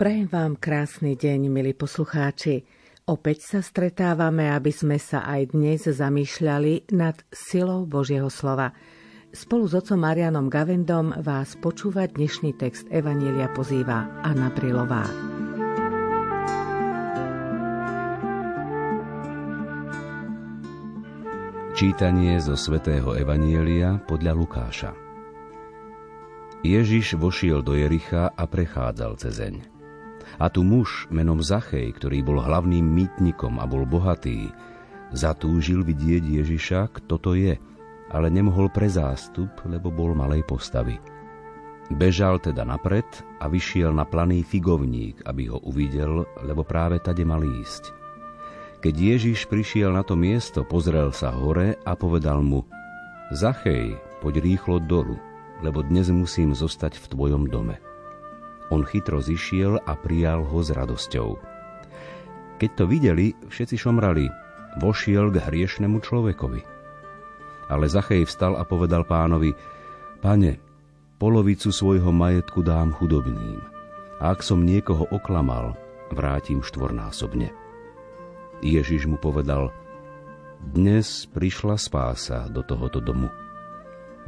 Prajem vám krásny deň, milí poslucháči. Opäť sa stretávame, aby sme sa aj dnes zamýšľali nad silou Božieho slova. Spolu s otcom Marianom Gavendom vás počúvať dnešný text Evanília pozýva Anna Brilová. Čítanie zo svätého Evanielia podľa Lukáša. Ježiš vošiel do Jericha a prechádzal cezeň. A tu muž menom Zachej, ktorý bol hlavným mýtnikom a bol bohatý, zatúžil vidieť Ježiša, kto to je, ale nemohol pre zástup, lebo bol malej postavy. Bežal teda napred a vyšiel na planý figovník, aby ho uvidel, lebo práve tade mal ísť. Keď Ježiš prišiel na to miesto, pozrel sa hore a povedal mu Zachej, poď rýchlo dolu, lebo dnes musím zostať v tvojom dome. On chytro zišiel a prijal ho s radosťou. Keď to videli, všetci šomrali, vošiel k hriešnemu človekovi. Ale Zachej vstal a povedal pánovi, Pane, polovicu svojho majetku dám chudobným. A ak som niekoho oklamal, vrátim štvornásobne. Ježiš mu povedal, dnes prišla spása do tohoto domu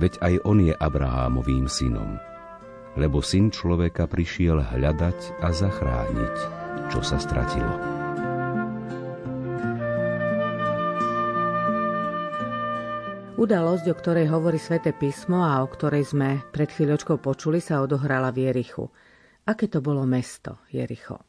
veď aj on je Abrahámovým synom. Lebo syn človeka prišiel hľadať a zachrániť, čo sa stratilo. Udalosť, o ktorej hovorí sväté písmo a o ktorej sme pred chvíľočkou počuli, sa odohrala v Jerichu. Aké to bolo mesto, Jericho?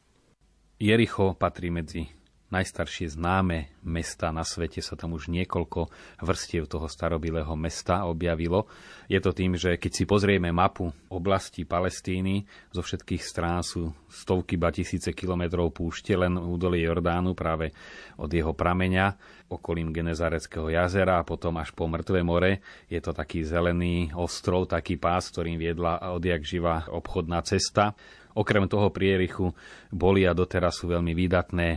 Jericho patrí medzi najstaršie známe mesta na svete sa tam už niekoľko vrstiev toho starobilého mesta objavilo. Je to tým, že keď si pozrieme mapu oblasti Palestíny, zo všetkých strán sú stovky ba tisíce kilometrov púšte, len údolie Jordánu práve od jeho prameňa, okolím Genezareckého jazera a potom až po Mŕtve more. Je to taký zelený ostrov, taký pás, ktorým viedla odjak živá obchodná cesta. Okrem toho prierichu boli a doteraz sú veľmi výdatné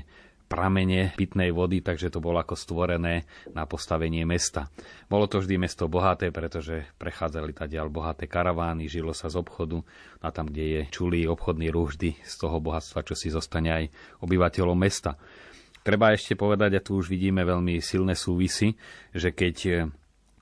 pramene pitnej vody, takže to bolo ako stvorené na postavenie mesta. Bolo to vždy mesto bohaté, pretože prechádzali ďal bohaté karavány, žilo sa z obchodu a tam, kde je čulý obchodný ruch vždy z toho bohatstva, čo si zostane aj obyvateľom mesta. Treba ešte povedať, a tu už vidíme veľmi silné súvisy, že keď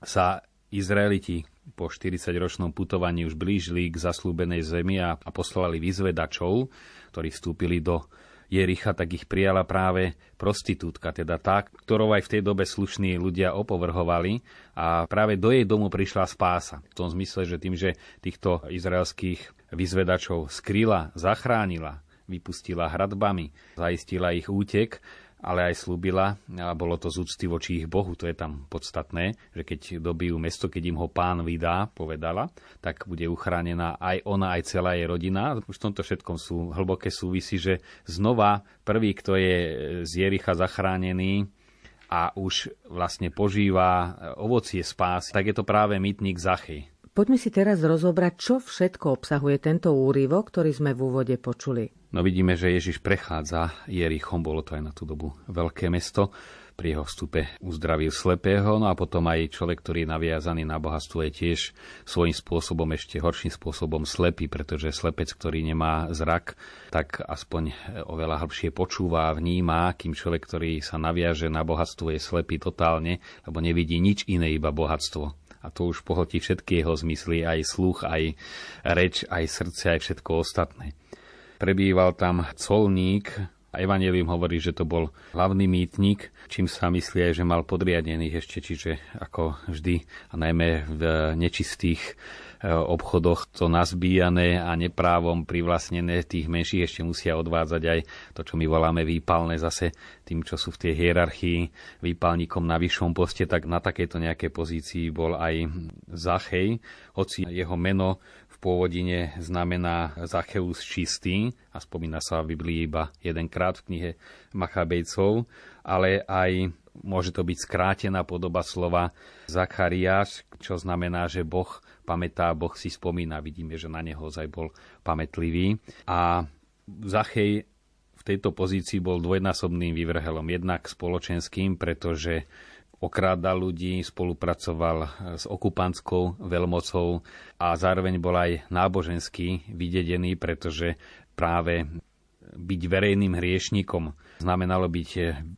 sa Izraeliti po 40-ročnom putovaní už blížili k zaslúbenej zemi a, a poslali vyzvedačov, ktorí vstúpili do Jericha, tak ich prijala práve prostitútka, teda tá, ktorou aj v tej dobe slušní ľudia opovrhovali a práve do jej domu prišla spása. V tom zmysle, že tým, že týchto izraelských vyzvedačov skryla, zachránila, vypustila hradbami, zaistila ich útek, ale aj slúbila, a bolo to z úcty voči ich Bohu, to je tam podstatné, že keď dobijú mesto, keď im ho pán vydá, povedala, tak bude uchránená aj ona, aj celá jej rodina. Už v tomto všetkom sú hlboké súvisy, že znova prvý, kto je z Jericha zachránený, a už vlastne požíva ovocie spásy, tak je to práve mytník Zachy. Poďme si teraz rozobrať, čo všetko obsahuje tento úryvok, ktorý sme v úvode počuli. No vidíme, že Ježiš prechádza Jerichom, bolo to aj na tú dobu veľké mesto. Pri jeho vstupe uzdravil slepého, no a potom aj človek, ktorý je naviazaný na bohatstvo, je tiež svojím spôsobom, ešte horším spôsobom slepý, pretože slepec, ktorý nemá zrak, tak aspoň oveľa hĺbšie počúva vníma, kým človek, ktorý sa naviaže na bohatstvo, je slepý totálne, lebo nevidí nič iné, iba bohatstvo a to už pohltí všetky jeho zmysly, aj sluch, aj reč, aj srdce, aj všetko ostatné. Prebýval tam colník, Evangelium hovorí, že to bol hlavný mýtnik, čím sa myslí aj, že mal podriadených ešte, čiže ako vždy, a najmä v nečistých e, obchodoch to nazbíjané a neprávom privlastnené tých menších ešte musia odvádzať aj to, čo my voláme výpalné zase tým, čo sú v tej hierarchii výpalníkom na vyššom poste, tak na takejto nejakej pozícii bol aj Zachej, hoci jeho meno v pôvodine znamená Zacheus čistý a spomína sa v Biblii iba jedenkrát v knihe Machabejcov, ale aj môže to byť skrátená podoba slova Zachariáš, čo znamená, že Boh pamätá, Boh si spomína. Vidíme, že na neho ozaj bol pamätlivý. A Zachej v tejto pozícii bol dvojnásobným vyvrhelom. Jednak spoločenským, pretože okrádal ľudí, spolupracoval s okupantskou veľmocou a zároveň bol aj náboženský vydedený, pretože práve byť verejným hriešnikom. Znamenalo byť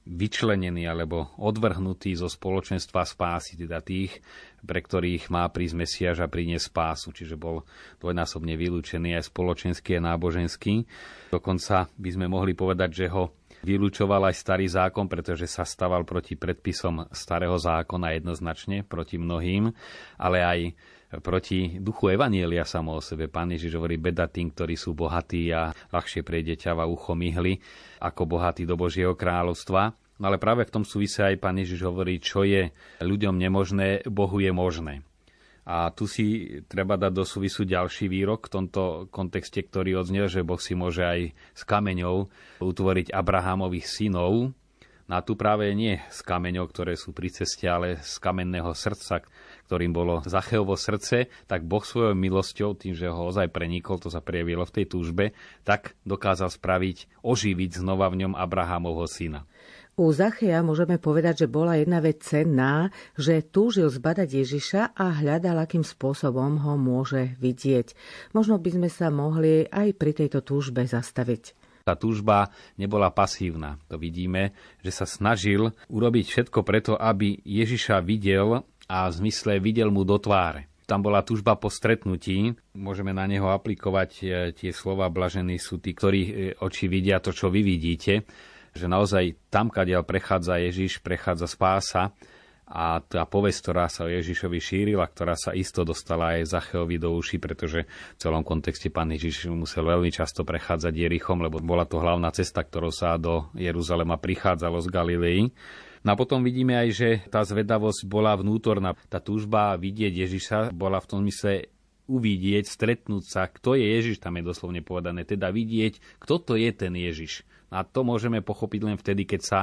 vyčlenený alebo odvrhnutý zo spoločenstva spásy, teda tých, pre ktorých má prísť Mesiaž a priniesť spásu. Čiže bol dvojnásobne vylúčený aj spoločenský a náboženský. Dokonca by sme mohli povedať, že ho vylúčoval aj starý zákon, pretože sa staval proti predpisom starého zákona jednoznačne, proti mnohým, ale aj proti duchu Evanielia samo o sebe. Pán Ježiš hovorí, beda tým, ktorí sú bohatí a ľahšie prejde ťava ucho myhly, ako bohatí do Božieho kráľovstva. No ale práve v tom súvise aj pán Ježiš hovorí, čo je ľuďom nemožné, Bohu je možné. A tu si treba dať do súvisu ďalší výrok v tomto kontexte, ktorý odznel, že Boh si môže aj s kameňou utvoriť Abrahamových synov. Na tu práve nie z kameňov, ktoré sú pri ceste, ale z kamenného srdca, ktorým bolo Zacheovo srdce, tak Boh svojou milosťou, tým, že ho ozaj prenikol, to sa prejavilo v tej túžbe, tak dokázal spraviť, oživiť znova v ňom Abrahamovho syna. U Zachea môžeme povedať, že bola jedna vec cenná, že túžil zbadať Ježiša a hľadal, akým spôsobom ho môže vidieť. Možno by sme sa mohli aj pri tejto túžbe zastaviť tá túžba nebola pasívna. To vidíme, že sa snažil urobiť všetko preto, aby Ježiša videl a v zmysle videl mu do tváre. Tam bola túžba po stretnutí. Môžeme na neho aplikovať e, tie slova blažení sú tí, ktorí e, oči vidia to, čo vy vidíte. Že naozaj tam, kadiaľ prechádza Ježiš, prechádza spása a tá povesť, ktorá sa o Ježišovi šírila, ktorá sa isto dostala aj Zacheovi do uši, pretože v celom kontexte pán Ježiš musel veľmi často prechádzať Jerichom, lebo bola to hlavná cesta, ktorou sa do Jeruzalema prichádzalo z Galilei. No a potom vidíme aj, že tá zvedavosť bola vnútorná. Tá túžba vidieť Ježiša bola v tom mysle uvidieť, stretnúť sa, kto je Ježiš, tam je doslovne povedané, teda vidieť, kto to je ten Ježiš. A to môžeme pochopiť len vtedy, keď sa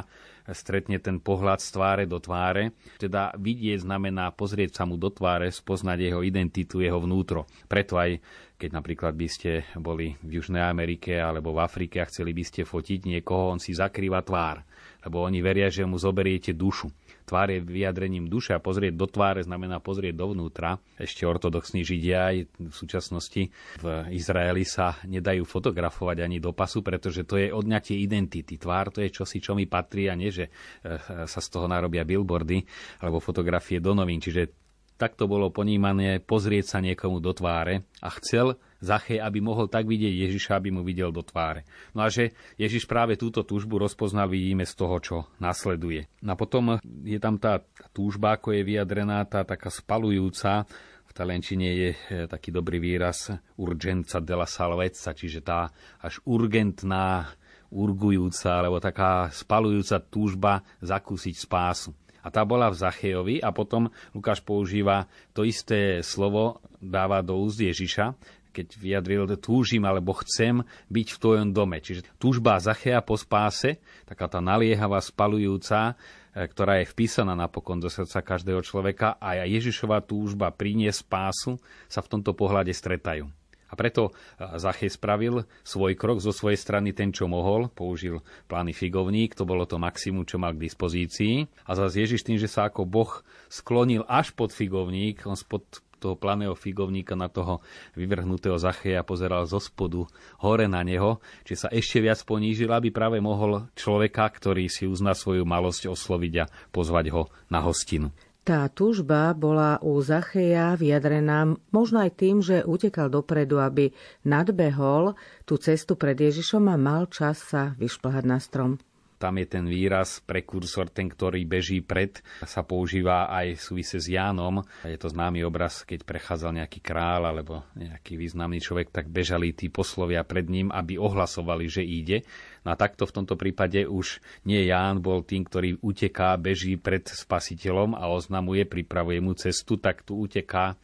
stretne ten pohľad z tváre do tváre. Teda vidieť znamená pozrieť sa mu do tváre, spoznať jeho identitu, jeho vnútro. Preto aj keď napríklad by ste boli v Južnej Amerike alebo v Afrike a chceli by ste fotiť niekoho, on si zakrýva tvár lebo oni veria, že mu zoberiete dušu. Tvár je vyjadrením duše a pozrieť do tváre znamená pozrieť dovnútra. Ešte ortodoxní židia aj v súčasnosti v Izraeli sa nedajú fotografovať ani do pasu, pretože to je odňatie identity. Tvár to je čosi, čo mi patrí a nie, že eh, sa z toho narobia billboardy alebo fotografie do novín. Čiže takto bolo ponímané pozrieť sa niekomu do tváre a chcel Zachej, aby mohol tak vidieť Ježiša, aby mu videl do tváre. No a že Ježiš práve túto túžbu rozpoznal, vidíme z toho, čo nasleduje. No a potom je tam tá túžba, ako je vyjadrená, tá taká spalujúca, v talenčine je e, taký dobrý výraz urgenca della salvezza, čiže tá až urgentná, urgujúca, alebo taká spalujúca túžba zakúsiť spásu. A tá bola v Zachejovi a potom Lukáš používa to isté slovo, dáva do úst Ježiša, keď vyjadril, túžim alebo chcem byť v tvojom dome. Čiže túžba Zachea po spáse, taká tá naliehavá, spalujúca, e, ktorá je vpísaná napokon do srdca každého človeka a Ježišová túžba priniesť spásu sa v tomto pohľade stretajú. A preto e, Zachej spravil svoj krok zo svojej strany ten, čo mohol, použil plány figovník, to bolo to maximum, čo mal k dispozícii. A zase Ježiš tým, že sa ako Boh sklonil až pod figovník, on spod toho planého figovníka na toho vyvrhnutého Zacheja pozeral zo spodu hore na neho, či sa ešte viac ponížil, aby práve mohol človeka, ktorý si uzná svoju malosť, osloviť a pozvať ho na hostinu. Tá túžba bola u Zacheja vyjadrená možno aj tým, že utekal dopredu, aby nadbehol tú cestu pred Ježišom a mal čas sa vyšplhať na strom tam je ten výraz prekursor, ten, ktorý beží pred, sa používa aj v súvise s Jánom. Je to známy obraz, keď prechádzal nejaký král alebo nejaký významný človek, tak bežali tí poslovia pred ním, aby ohlasovali, že ide. No a takto v tomto prípade už nie Ján bol tým, ktorý uteká, beží pred spasiteľom a oznamuje, pripravuje mu cestu, tak tu uteká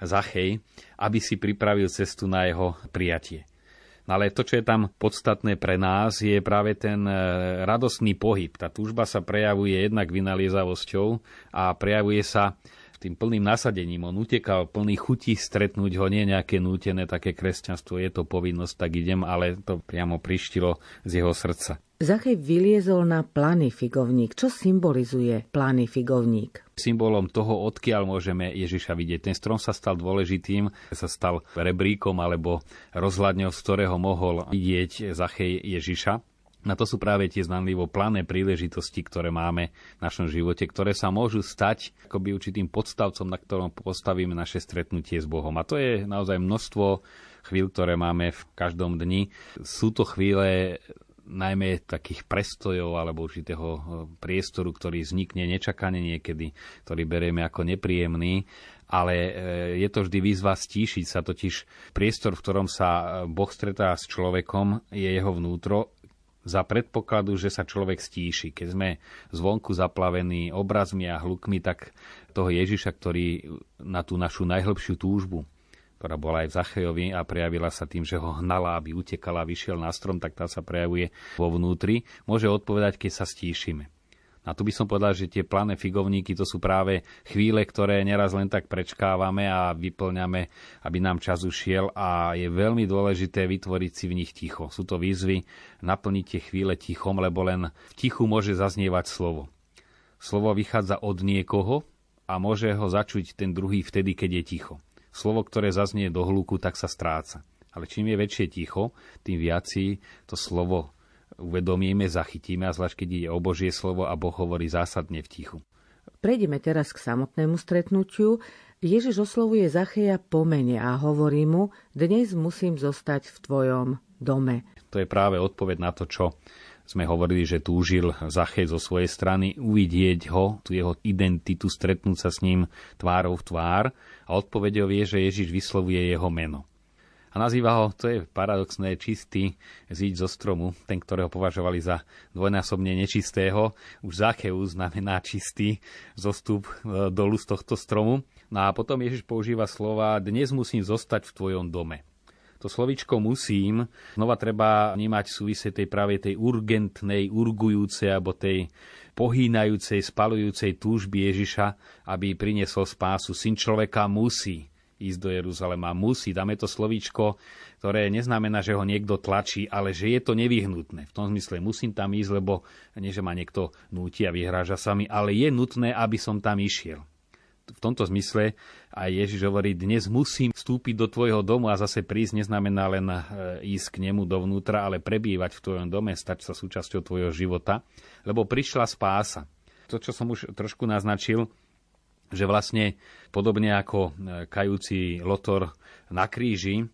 Zachej, aby si pripravil cestu na jeho prijatie. Ale to, čo je tam podstatné pre nás, je práve ten e, radostný pohyb. Tá túžba sa prejavuje jednak vynaliezavosťou a prejavuje sa tým plným nasadením. On utekal plný chutí stretnúť ho, nie nejaké nútené také kresťanstvo, je to povinnosť, tak idem, ale to priamo prištilo z jeho srdca. Zachej vyliezol na planý figovník. Čo symbolizuje planý figovník? Symbolom toho, odkiaľ môžeme Ježiša vidieť. Ten strom sa stal dôležitým, sa stal rebríkom alebo rozhľadňou, z ktorého mohol vidieť Zachej Ježiša. Na to sú práve tie znanlivo plané príležitosti, ktoré máme v našom živote, ktoré sa môžu stať akoby určitým podstavcom, na ktorom postavíme naše stretnutie s Bohom. A to je naozaj množstvo chvíľ, ktoré máme v každom dni. Sú to chvíle najmä takých prestojov alebo určitého e, priestoru, ktorý vznikne nečakane niekedy, ktorý berieme ako nepríjemný, ale e, je to vždy výzva stíšiť sa, totiž priestor, v ktorom sa e, Boh stretá s človekom, je jeho vnútro za predpokladu, že sa človek stíši. Keď sme zvonku zaplavení obrazmi a hlukmi, tak toho Ježiša, ktorý na tú našu najhlbšiu túžbu ktorá bola aj v Zachejovi a prejavila sa tým, že ho hnala, aby utekala, vyšiel na strom, tak tá sa prejavuje vo vnútri. Môže odpovedať, keď sa stíšime. A tu by som povedal, že tie plané figovníky to sú práve chvíle, ktoré neraz len tak prečkávame a vyplňame, aby nám čas ušiel a je veľmi dôležité vytvoriť si v nich ticho. Sú to výzvy naplniť tie chvíle tichom, lebo len v tichu môže zaznievať slovo. Slovo vychádza od niekoho a môže ho začuť ten druhý vtedy, keď je ticho slovo, ktoré zaznie do hluku, tak sa stráca. Ale čím je väčšie ticho, tým viac si to slovo uvedomíme, zachytíme a zvlášť keď ide o Božie slovo a Boh hovorí zásadne v tichu. Prejdeme teraz k samotnému stretnutiu. Ježiš oslovuje Zacheja po mene a hovorí mu, dnes musím zostať v tvojom dome. To je práve odpoveď na to, čo sme hovorili, že túžil Zachej zo svojej strany uvidieť ho, tú jeho identitu, stretnúť sa s ním tvárou v tvár a odpovedou je, že Ježiš vyslovuje jeho meno. A nazýva ho, to je paradoxné, čistý zíď zo stromu, ten, ktorého považovali za dvojnásobne nečistého. Už Zacheus znamená čistý zostup e, dolu z tohto stromu. No a potom Ježiš používa slova, dnes musím zostať v tvojom dome to slovičko musím znova treba vnímať v súvise tej práve tej urgentnej, urgujúcej alebo tej pohýnajúcej, spalujúcej túžby Ježiša, aby priniesol spásu. Syn človeka musí ísť do Jeruzalema. Musí. Dáme to slovíčko, ktoré neznamená, že ho niekto tlačí, ale že je to nevyhnutné. V tom zmysle musím tam ísť, lebo nie, že ma niekto núti a vyhráža sa mi, ale je nutné, aby som tam išiel v tomto zmysle aj Ježiš hovorí, dnes musím vstúpiť do tvojho domu a zase prísť neznamená len e, ísť k nemu dovnútra, ale prebývať v tvojom dome, stať sa súčasťou tvojho života, lebo prišla spása. To, čo som už trošku naznačil, že vlastne podobne ako e, kajúci lotor na kríži,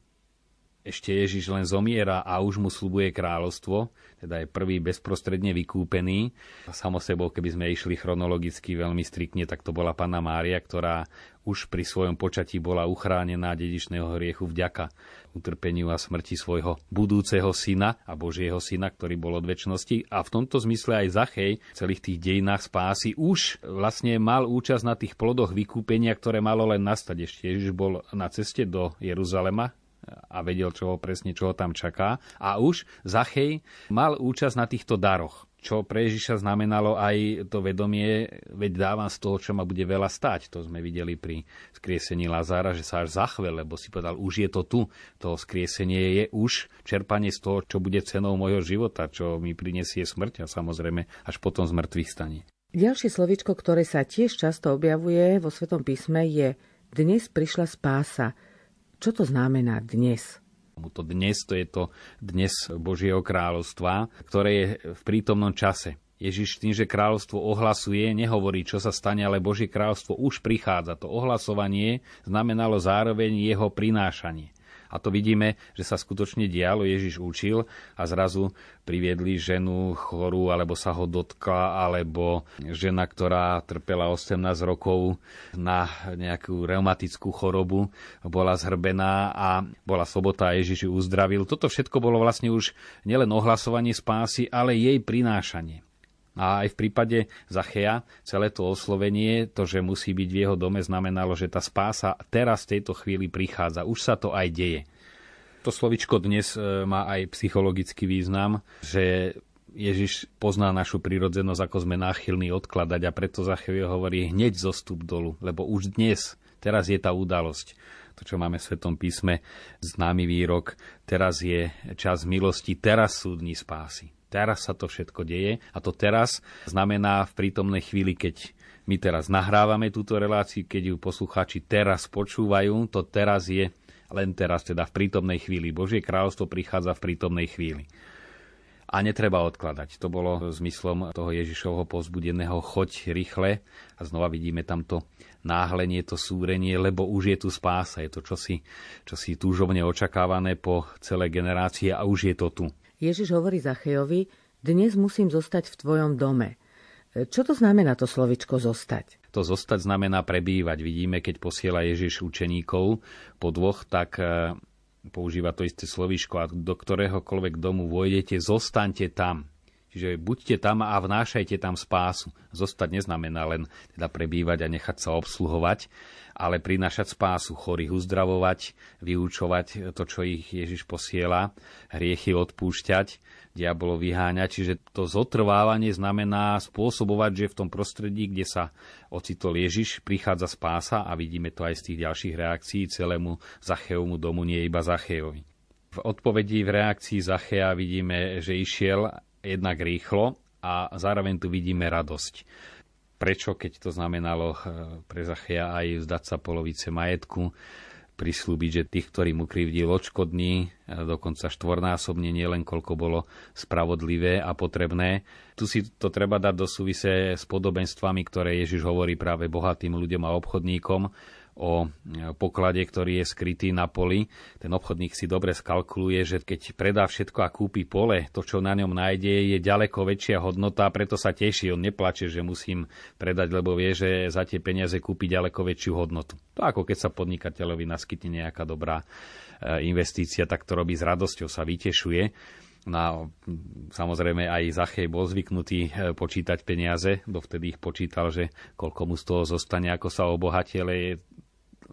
ešte Ježiš len zomiera a už mu slubuje kráľovstvo, teda je prvý bezprostredne vykúpený. Samo sebou, keby sme išli chronologicky veľmi striktne, tak to bola Panna Mária, ktorá už pri svojom počatí bola uchránená dedičného hriechu vďaka utrpeniu a smrti svojho budúceho syna a Božieho syna, ktorý bol od väčšnosti. A v tomto zmysle aj Zachej v celých tých dejinách spásy už vlastne mal účasť na tých plodoch vykúpenia, ktoré malo len nastať. Ešte Ježiš bol na ceste do Jeruzalema, a vedel čo presne, čo ho tam čaká. A už Zachej mal účasť na týchto daroch čo pre Ježiša znamenalo aj to vedomie, veď dávam z toho, čo ma bude veľa stať. To sme videli pri skriesení Lazára, že sa až zachvel, lebo si povedal, už je to tu. To skriesenie je už čerpanie z toho, čo bude cenou môjho života, čo mi prinesie smrť a samozrejme až potom z mŕtvych stane. Ďalšie slovičko, ktoré sa tiež často objavuje vo Svetom písme je dnes prišla spása. Čo to znamená dnes? To dnes, to je to dnes Božieho kráľovstva, ktoré je v prítomnom čase. Ježiš tým, že kráľovstvo ohlasuje, nehovorí, čo sa stane, ale Božie kráľovstvo už prichádza. To ohlasovanie znamenalo zároveň jeho prinášanie. A to vidíme, že sa skutočne dialo, Ježiš učil a zrazu priviedli ženu chorú, alebo sa ho dotkla, alebo žena, ktorá trpela 18 rokov na nejakú reumatickú chorobu, bola zhrbená a bola sobota a Ježiš ju uzdravil. Toto všetko bolo vlastne už nielen ohlasovanie spásy, ale jej prinášanie. A aj v prípade Zachea celé to oslovenie, to, že musí byť v jeho dome, znamenalo, že tá spása teraz v tejto chvíli prichádza. Už sa to aj deje. To slovičko dnes e, má aj psychologický význam, že Ježiš pozná našu prírodzenosť, ako sme náchylní odkladať a preto Zacheu hovorí hneď zostup dolu, lebo už dnes, teraz je tá udalosť to, čo máme v Svetom písme, známy výrok, teraz je čas milosti, teraz sú dni spásy. Teraz sa to všetko deje a to teraz znamená v prítomnej chvíli, keď My teraz nahrávame túto reláciu, keď ju poslucháči teraz počúvajú, to teraz je len teraz, teda v prítomnej chvíli. Božie kráľovstvo prichádza v prítomnej chvíli. A netreba odkladať. To bolo zmyslom toho Ježišovho pozbudeného choď rýchle. A znova vidíme tamto náhlenie, to súrenie, lebo už je tu spása. Je to čosi, čosi túžobne očakávané po celé generácie a už je to tu. Ježiš hovorí Zachejovi, dnes musím zostať v tvojom dome. Čo to znamená to slovičko zostať? To zostať znamená prebývať. Vidíme, keď posiela Ježiš učeníkov po dvoch, tak e, používa to isté slovičko a do ktoréhokoľvek domu vojdete, zostaňte tam. Čiže buďte tam a vnášajte tam spásu. Zostať neznamená len teda prebývať a nechať sa obsluhovať, ale prinášať spásu, chorých uzdravovať, vyučovať to, čo ich Ježiš posiela, hriechy odpúšťať, diabolo vyháňať. Čiže to zotrvávanie znamená spôsobovať, že v tom prostredí, kde sa ocitol Ježiš, prichádza spása a vidíme to aj z tých ďalších reakcií celému Zachejovmu domu, nie iba Zachejovi. V odpovedi v reakcii Zachea vidíme, že išiel jednak rýchlo a zároveň tu vidíme radosť. Prečo, keď to znamenalo eh, pre Zachea aj vzdať sa polovice majetku, prislúbiť, že tých, ktorým ukrivdil, odškodní, dokonca štvornásobne, nielen koľko bolo spravodlivé a potrebné. Tu si to treba dať do súvise s podobenstvami, ktoré Ježiš hovorí práve bohatým ľuďom a obchodníkom, o poklade, ktorý je skrytý na poli. Ten obchodník si dobre skalkuluje, že keď predá všetko a kúpi pole, to, čo na ňom nájde, je ďaleko väčšia hodnota, preto sa teší. On neplače, že musím predať, lebo vie, že za tie peniaze kúpi ďaleko väčšiu hodnotu. To ako keď sa podnikateľovi naskytne nejaká dobrá e, investícia, tak to robí s radosťou, sa vytešuje. No, samozrejme aj Zachej bol zvyknutý e, počítať peniaze, dovtedy ich počítal, že koľko mu z toho zostane, ako sa obohatie, ale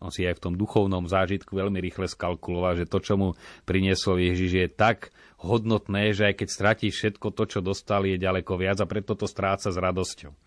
on si aj v tom duchovnom zážitku veľmi rýchle skalkuloval, že to, čo mu priniesol Ježiš, je tak hodnotné, že aj keď stratí všetko to, čo dostal, je ďaleko viac a preto to stráca s radosťou. E,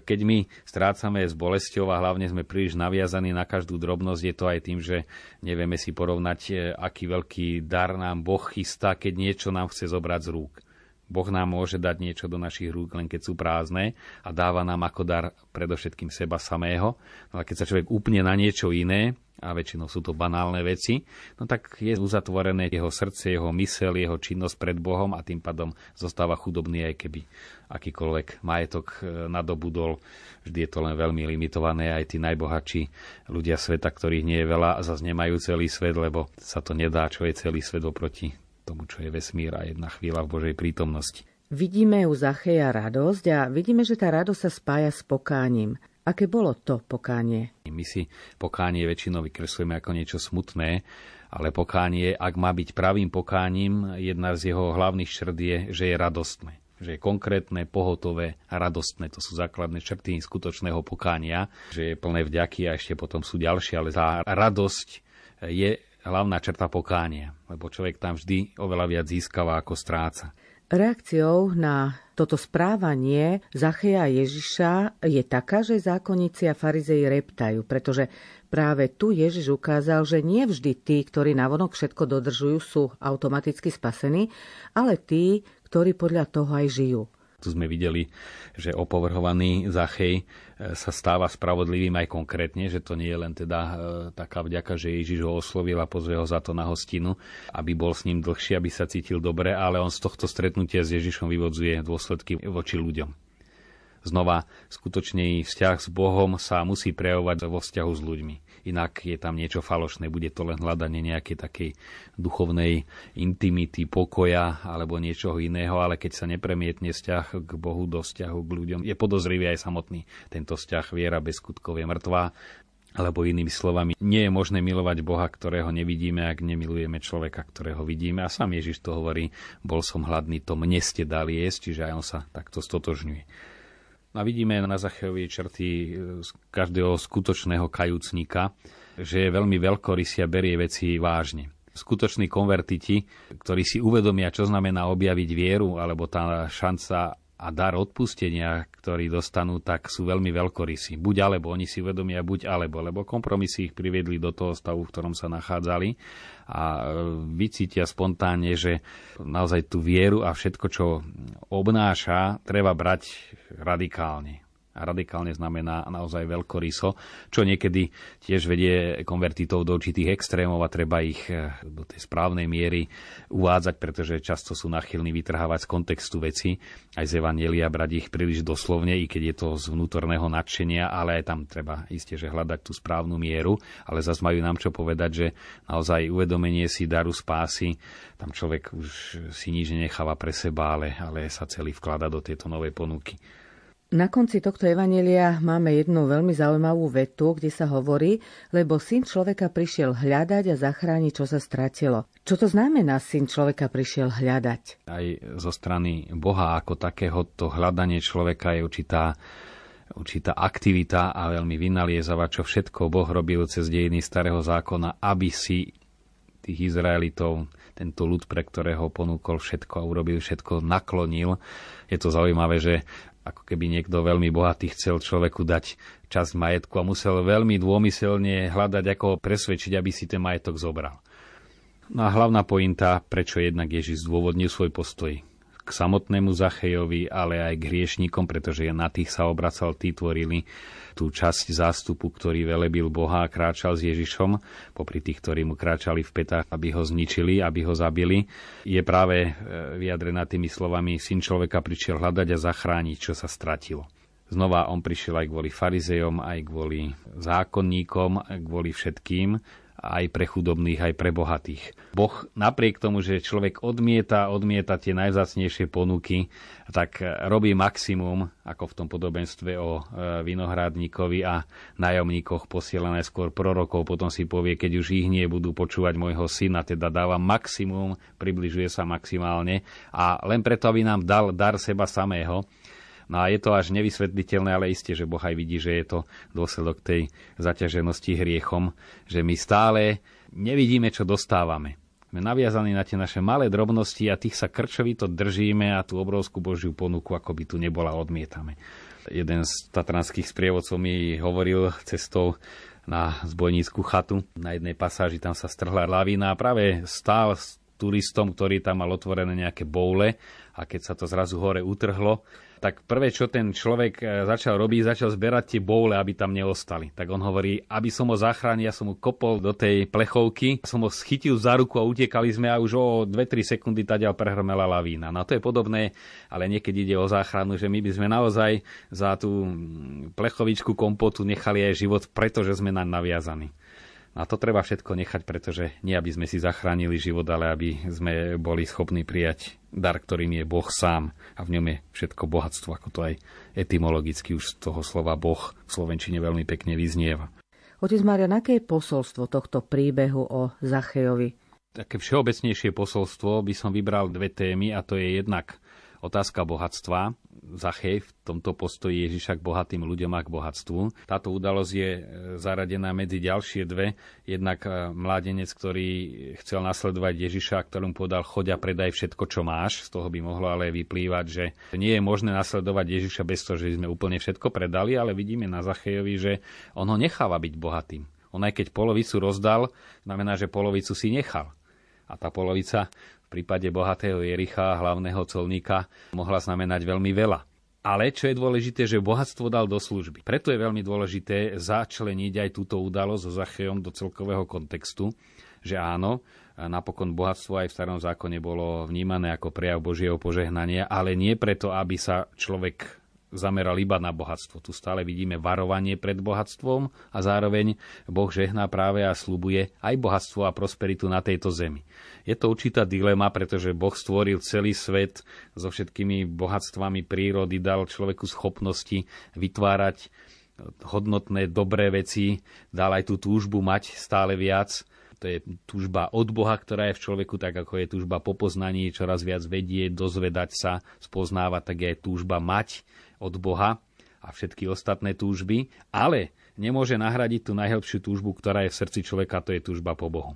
keď my strácame s bolesťou a hlavne sme príliš naviazaní na každú drobnosť, je to aj tým, že nevieme si porovnať, e, aký veľký dar nám Boh chystá, keď niečo nám chce zobrať z rúk. Boh nám môže dať niečo do našich rúk, len keď sú prázdne a dáva nám ako dar predovšetkým seba samého. No a keď sa človek úplne na niečo iné, a väčšinou sú to banálne veci, no tak je uzatvorené jeho srdce, jeho mysel, jeho činnosť pred Bohom a tým pádom zostáva chudobný, aj keby akýkoľvek majetok e, nadobudol. Vždy je to len veľmi limitované. Aj tí najbohatší ľudia sveta, ktorých nie je veľa, zase nemajú celý svet, lebo sa to nedá, čo je celý svet oproti tomu, čo je vesmír a jedna chvíľa v Božej prítomnosti. Vidíme u Zacheja radosť a vidíme, že tá radosť sa spája s pokáním. Aké bolo to pokánie? My si pokánie väčšinou vykreslujeme ako niečo smutné, ale pokánie, ak má byť pravým pokáním, jedna z jeho hlavných črt je, že je radostné že je konkrétne, pohotové a radostné. To sú základné črty skutočného pokánia, že je plné vďaky a ešte potom sú ďalšie, ale tá radosť je hlavná črta pokánia, lebo človek tam vždy oveľa viac získava ako stráca. Reakciou na toto správanie Zacheja Ježiša je taká, že zákonníci a farizei reptajú, pretože práve tu Ježiš ukázal, že nie vždy tí, ktorí navonok všetko dodržujú, sú automaticky spasení, ale tí, ktorí podľa toho aj žijú. Tu sme videli, že opovrhovaný Zachej e, sa stáva spravodlivým aj konkrétne, že to nie je len teda e, taká vďaka, že Ježiš ho oslovil a pozve ho za to na hostinu, aby bol s ním dlhšie, aby sa cítil dobre, ale on z tohto stretnutia s Ježišom vyvodzuje dôsledky voči ľuďom. Znova, skutočný vzťah s Bohom sa musí prejavovať vo vzťahu s ľuďmi inak je tam niečo falošné. Bude to len hľadanie nejakej takej duchovnej intimity, pokoja alebo niečoho iného, ale keď sa nepremietne vzťah k Bohu do vzťahu k ľuďom, je podozrivý aj samotný tento vzťah. Viera bez skutkov je mŕtva, alebo inými slovami, nie je možné milovať Boha, ktorého nevidíme, ak nemilujeme človeka, ktorého vidíme. A sám Ježiš to hovorí, bol som hladný, to mne ste dali jesť, čiže aj on sa takto stotožňuje. A vidíme na Zachejovi črty e, z každého skutočného kajúcnika, že je veľmi veľkorysý a berie veci vážne. Skutoční konvertiti, ktorí si uvedomia, čo znamená objaviť vieru, alebo tá šanca a dar odpustenia, ktorý dostanú, tak sú veľmi veľkorysí. Buď alebo, oni si uvedomia buď alebo, lebo kompromisy ich priviedli do toho stavu, v ktorom sa nachádzali a e, vycítia spontánne, že naozaj tú vieru a všetko, čo obnáša, treba brať radikálne. Radikálne znamená naozaj veľkoryso, čo niekedy tiež vedie konvertitov do určitých extrémov a treba ich eh, do tej správnej miery uvádzať, pretože často sú nachylní vytrhávať z kontextu veci, aj z Evanielia brať ich príliš doslovne, i keď je to z vnútorného nadšenia, ale aj tam treba isté, že hľadať tú správnu mieru, ale zase majú nám čo povedať, že naozaj uvedomenie si daru spásy, tam človek už si nič nenecháva pre seba, ale, ale sa celý vklada do tejto novej ponuky. Na konci tohto evanelia máme jednu veľmi zaujímavú vetu, kde sa hovorí, lebo syn človeka prišiel hľadať a zachrániť, čo sa stratilo. Čo to znamená, syn človeka prišiel hľadať? Aj zo strany Boha ako takého to hľadanie človeka je určitá určitá aktivita a veľmi vynaliezava, čo všetko Boh robil cez dejiny starého zákona, aby si tých Izraelitov, tento ľud, pre ktorého ponúkol všetko a urobil všetko, naklonil. Je to zaujímavé, že ako keby niekto veľmi bohatý chcel človeku dať čas majetku a musel veľmi dômyselne hľadať, ako presvedčiť, aby si ten majetok zobral. No a hlavná pointa, prečo jednak Ježiš zdôvodnil svoj postoj k samotnému Zachejovi, ale aj k hriešnikom, pretože na tých sa obracal, tí tvorili tú časť zástupu, ktorý velebil Boha a kráčal s Ježišom, popri tých, ktorí mu kráčali v petách, aby ho zničili, aby ho zabili, je práve e, vyjadrená tými slovami Syn človeka prišiel hľadať a zachrániť, čo sa stratilo. Znova on prišiel aj kvôli farizejom, aj kvôli zákonníkom, kvôli všetkým, aj pre chudobných, aj pre bohatých. Boh napriek tomu, že človek odmieta, odmieta tie najvzácnejšie ponuky, tak robí maximum, ako v tom podobenstve o e, vinohradníkovi a najomníkoch posiela najskôr prorokov, potom si povie, keď už ich nie budú počúvať môjho syna, teda dáva maximum, približuje sa maximálne a len preto, aby nám dal dar seba samého, No a je to až nevysvetliteľné, ale isté, že Boh aj vidí, že je to dôsledok tej zaťaženosti hriechom, že my stále nevidíme, čo dostávame. Sme naviazaní na tie naše malé drobnosti a tých sa krčovito držíme a tú obrovskú Božiu ponuku, ako by tu nebola, odmietame. Jeden z tatranských sprievodcov mi hovoril cestou na zbojnícku chatu. Na jednej pasáži tam sa strhla lavína a práve stál turistom, ktorý tam mal otvorené nejaké boule a keď sa to zrazu hore utrhlo, tak prvé, čo ten človek e, začal robiť, začal zberať tie boule, aby tam neostali. Tak on hovorí, aby som ho zachránil, ja som mu kopol do tej plechovky, som ho schytil za ruku a utekali sme a už o 2-3 sekundy tadiaľ prehrmela lavína. No to je podobné, ale niekedy ide o záchranu, že my by sme naozaj za tú plechovičku kompotu nechali aj život, pretože sme naň naviazaní. A to treba všetko nechať, pretože nie aby sme si zachránili život, ale aby sme boli schopní prijať dar, ktorým je Boh sám a v ňom je všetko bohatstvo, ako to aj etymologicky už z toho slova Boh v Slovenčine veľmi pekne vyznieva. Otec Marian, aké je posolstvo tohto príbehu o Zachejovi? Také všeobecnejšie posolstvo by som vybral dve témy a to je jednak otázka bohatstva Zachej v tomto postoji Ježiša k bohatým ľuďom a k bohatstvu. Táto udalosť je e, zaradená medzi ďalšie dve. Jednak e, mládenec, ktorý chcel nasledovať Ježiša, ktorom povedal, choď a predaj všetko, čo máš. Z toho by mohlo ale vyplývať, že nie je možné nasledovať Ježiša bez toho, že sme úplne všetko predali, ale vidíme na Zachejovi, že on ho necháva byť bohatým. On aj keď polovicu rozdal, znamená, že polovicu si nechal. A tá polovica v prípade bohatého Jericha, hlavného colníka, mohla znamenať veľmi veľa. Ale čo je dôležité, že bohatstvo dal do služby. Preto je veľmi dôležité začleniť aj túto udalosť so Zachejom do celkového kontextu, že áno, napokon bohatstvo aj v starom zákone bolo vnímané ako prejav Božieho požehnania, ale nie preto, aby sa človek zameral iba na bohatstvo. Tu stále vidíme varovanie pred bohatstvom a zároveň Boh žehná práve a slubuje aj bohatstvo a prosperitu na tejto zemi. Je to určitá dilema, pretože Boh stvoril celý svet so všetkými bohatstvami prírody, dal človeku schopnosti vytvárať hodnotné, dobré veci, dal aj tú túžbu mať stále viac. To je túžba od Boha, ktorá je v človeku, tak ako je túžba po poznaní, čoraz viac vedieť, dozvedať sa, spoznávať, tak je aj túžba mať od Boha a všetky ostatné túžby, ale nemôže nahradiť tú najhlbšiu túžbu, ktorá je v srdci človeka, to je túžba po Bohu.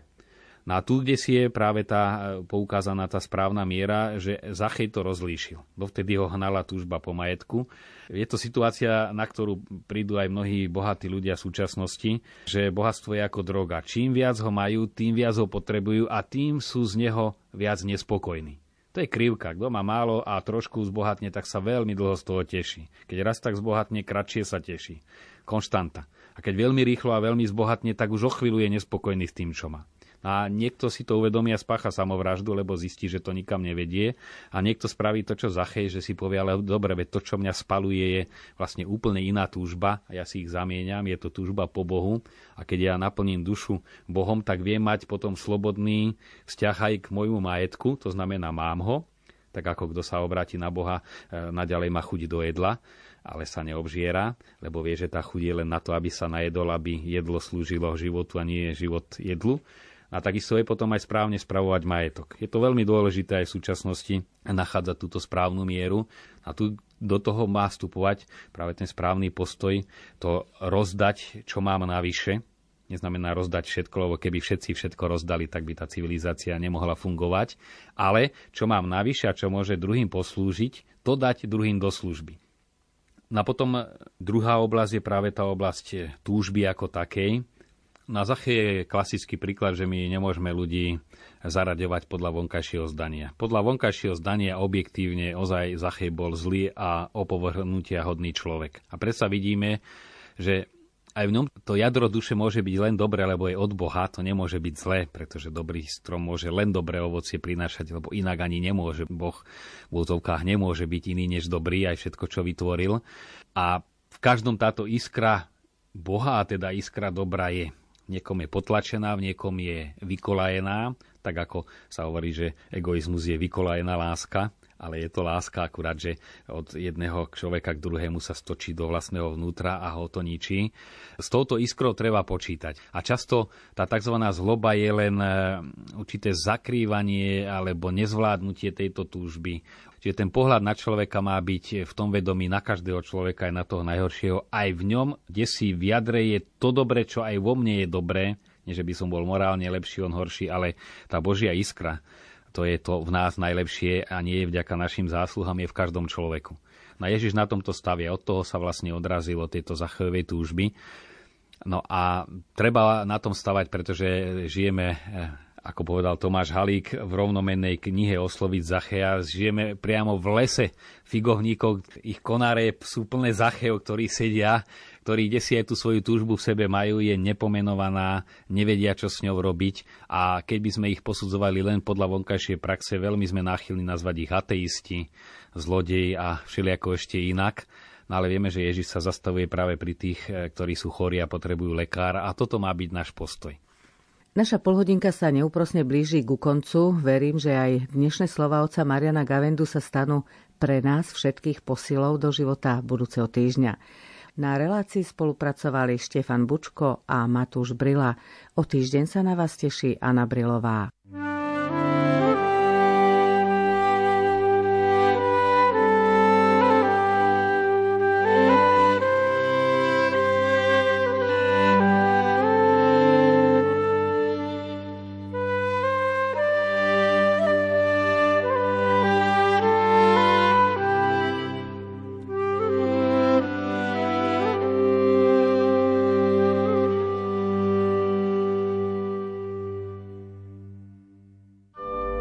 No a tu, kde si je práve tá e, poukázaná tá správna miera, že Zachej to rozlíšil. Dovtedy ho hnala túžba po majetku. Je to situácia, na ktorú prídu aj mnohí bohatí ľudia v súčasnosti, že bohatstvo je ako droga. Čím viac ho majú, tým viac ho potrebujú a tým sú z neho viac nespokojní. To je krivka. Kto má málo a trošku zbohatne, tak sa veľmi dlho z toho teší. Keď raz tak zbohatne, kratšie sa teší. Konštanta. A keď veľmi rýchlo a veľmi zbohatne, tak už o chvíľu je nespokojný s tým, čo má. A niekto si to uvedomí a spácha samovraždu, lebo zistí, že to nikam nevedie. A niekto spraví to, čo Zachej, že si povie, ale dobre, veď to, čo mňa spaluje, je vlastne úplne iná túžba a ja si ich zamieňam, je to túžba po Bohu. A keď ja naplním dušu Bohom, tak viem mať potom slobodný vzťah aj k môjmu majetku, to znamená mám ho, tak ako kto sa obráti na Boha, e, naďalej má chuť do jedla ale sa neobžiera, lebo vie, že tá chuť je len na to, aby sa najedol, aby jedlo slúžilo životu a nie život jedlu a takisto je potom aj správne spravovať majetok. Je to veľmi dôležité aj v súčasnosti nachádzať túto správnu mieru a tu do toho má vstupovať práve ten správny postoj, to rozdať, čo mám navyše, neznamená rozdať všetko, lebo keby všetci všetko rozdali, tak by tá civilizácia nemohla fungovať. Ale čo mám navyše a čo môže druhým poslúžiť, to dať druhým do služby. No a potom druhá oblasť je práve tá oblasť túžby ako takej. Na Zache je klasický príklad, že my nemôžeme ľudí zaraďovať podľa vonkajšieho zdania. Podľa vonkajšieho zdania objektívne ozaj Zachej bol zlý a opovrhnutia hodný človek. A predsa vidíme, že aj v ňom to jadro duše môže byť len dobré, lebo je od Boha, to nemôže byť zlé, pretože dobrý strom môže len dobré ovocie prinášať, lebo inak ani nemôže. Boh v úzovkách nemôže byť iný než dobrý, aj všetko, čo vytvoril. A v každom táto iskra Boha, teda iskra dobra je niekom je potlačená, v niekom je vykolajená, tak ako sa hovorí, že egoizmus je vykolajená láska, ale je to láska akurát, že od jedného človeka k druhému sa stočí do vlastného vnútra a ho to ničí. S touto iskrou treba počítať. A často tá tzv. zloba je len e, určité zakrývanie alebo nezvládnutie tejto túžby. Čiže ten pohľad na človeka má byť v tom vedomí na každého človeka, aj na toho najhoršieho. Aj v ňom, kde si v jadre je to dobre, čo aj vo mne je dobré, nie že by som bol morálne lepší, on horší, ale tá Božia iskra, to je to v nás najlepšie a nie je vďaka našim zásluhám, je v každom človeku. No Ježiš na tomto stavie, od toho sa vlastne odrazilo tieto zachojové túžby. No a treba na tom stavať, pretože žijeme eh, ako povedal Tomáš Halík v rovnomennej knihe Osloviť Zachea, žijeme priamo v lese figovníkov, ich konáre sú plné Zacheov, ktorí sedia, ktorí desi aj tú svoju túžbu v sebe majú, je nepomenovaná, nevedia, čo s ňou robiť a keď by sme ich posudzovali len podľa vonkajšej praxe, veľmi sme náchylní nazvať ich ateisti, zlodeji a všelijako ešte inak. No ale vieme, že Ježiš sa zastavuje práve pri tých, eh, ktorí sú chorí a potrebujú lekára a toto má byť náš postoj. Naša polhodinka sa neúprosne blíži ku koncu. Verím, že aj dnešné slova oca Mariana Gavendu sa stanú pre nás všetkých posilou do života budúceho týždňa. Na relácii spolupracovali Štefan Bučko a Matúš Brila. O týždeň sa na vás teší Anna Brilová.